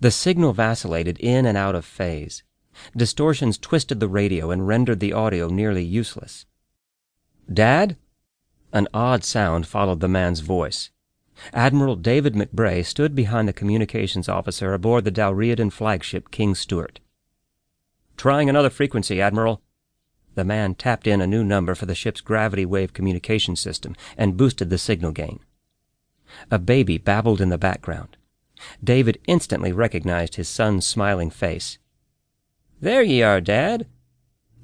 The signal vacillated in and out of phase. Distortions twisted the radio and rendered the audio nearly useless. Dad? An odd sound followed the man's voice. Admiral David McBray stood behind the communications officer aboard the Dalriadan flagship King Stuart. Trying another frequency, Admiral. The man tapped in a new number for the ship's gravity wave communication system and boosted the signal gain. A baby babbled in the background. David instantly recognized his son's smiling face. There ye are, Dad.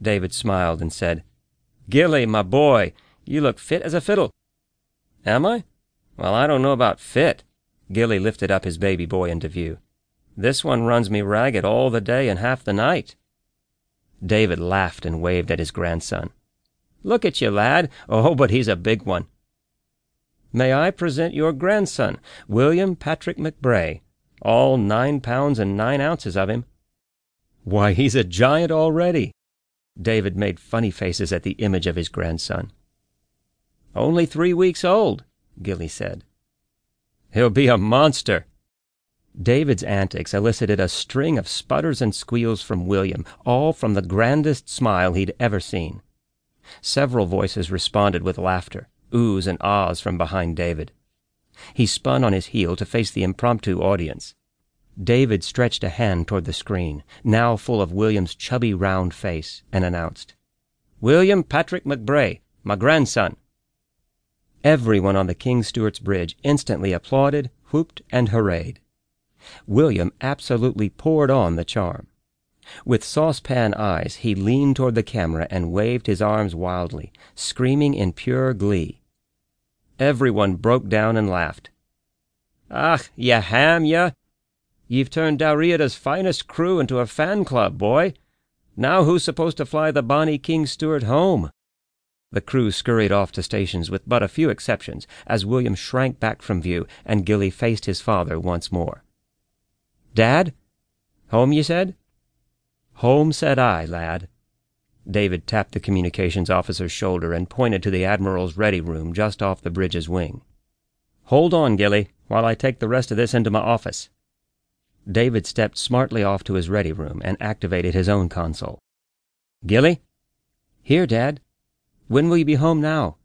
David smiled and said, Gilly, my boy, you look fit as a fiddle. Am I? Well, I don't know about fit. Gilly lifted up his baby boy into view. This one runs me ragged all the day and half the night. David laughed and waved at his grandson. Look at you, lad. Oh, but he's a big one. May I present your grandson, William Patrick McBray, all nine pounds and nine ounces of him. Why, he's a giant already. David made funny faces at the image of his grandson. Only three weeks old, Gilly said. He'll be a monster. David's antics elicited a string of sputters and squeals from William, all from the grandest smile he'd ever seen. Several voices responded with laughter, oohs and ahs from behind David. He spun on his heel to face the impromptu audience. David stretched a hand toward the screen, now full of William's chubby round face, and announced, William Patrick McBray, my grandson. Everyone on the King Stuart's bridge instantly applauded, whooped, and hurrahed. William absolutely poured on the charm. With saucepan eyes, he leaned toward the camera and waved his arms wildly, screaming in pure glee. Everyone broke down and laughed. Ach, ye ham, ye! Ye've turned Dalriada's finest crew into a fan club, boy. Now who's supposed to fly the bonny King Stuart home? The crew scurried off to stations with but a few exceptions as William shrank back from view and Gilly faced his father once more. Dad? Home, ye said? Home, said I, lad. David tapped the communications officer's shoulder and pointed to the Admiral's ready room just off the bridge's wing. Hold on, Gilly, while I take the rest of this into my office. David stepped smartly off to his ready room and activated his own console. Gilly? Here, Dad. When will you be home now?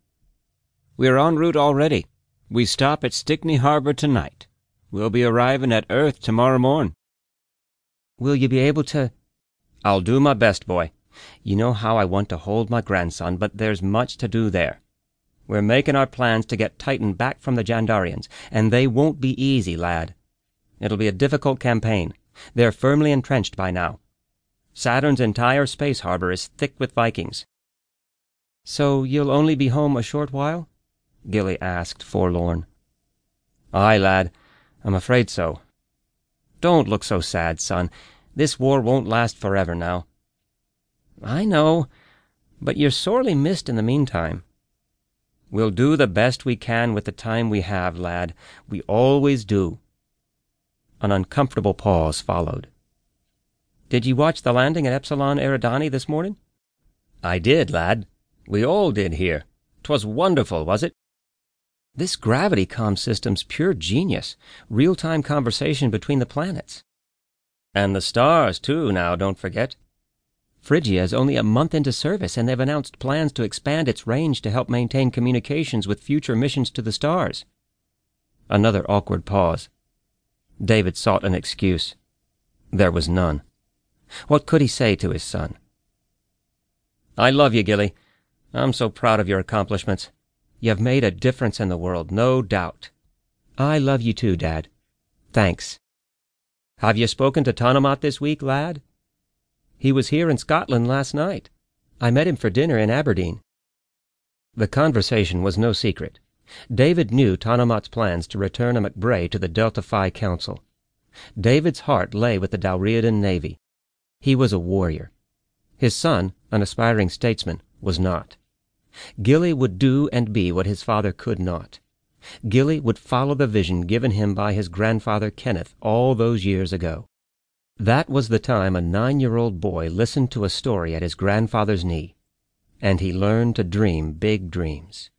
We are en route already. We stop at Stickney Harbor tonight. We'll be arriving at Earth tomorrow morn. Will you be able to? I'll do my best, boy. You know how I want to hold my grandson, but there's much to do there. We're making our plans to get Titan back from the Jandarians, and they won't be easy, lad. It'll be a difficult campaign. They're firmly entrenched by now. Saturn's entire space harbor is thick with Vikings. So you'll only be home a short while? Gilly asked, forlorn. Aye, lad, I'm afraid so. Don't look so sad, son. This war won't last forever now. I know, but you're sorely missed in the meantime. We'll do the best we can with the time we have, lad. We always do. An uncomfortable pause followed. Did you watch the landing at Epsilon Eridani this morning? I did, lad. We all did here. 'Twas wonderful, was it? This gravity com system's pure genius. Real-time conversation between the planets. And the stars, too, now, don't forget. Phrygia is only a month into service, and they've announced plans to expand its range to help maintain communications with future missions to the stars. Another awkward pause. David sought an excuse. There was none. What could he say to his son? I love you, Gilly. I'm so proud of your accomplishments. You've made a difference in the world, no doubt. I love you too, Dad. Thanks. Have you spoken to Tonomat this week, lad? He was here in Scotland last night. I met him for dinner in Aberdeen. The conversation was no secret. David knew Tonomat's plans to return a McBray to the Delta Phi Council. David's heart lay with the Dalriadan Navy. He was a warrior. His son, an aspiring statesman, was not. Gilly would do and be what his father could not. Gilly would follow the vision given him by his grandfather Kenneth all those years ago. That was the time a nine-year-old boy listened to a story at his grandfather's knee, and he learned to dream big dreams.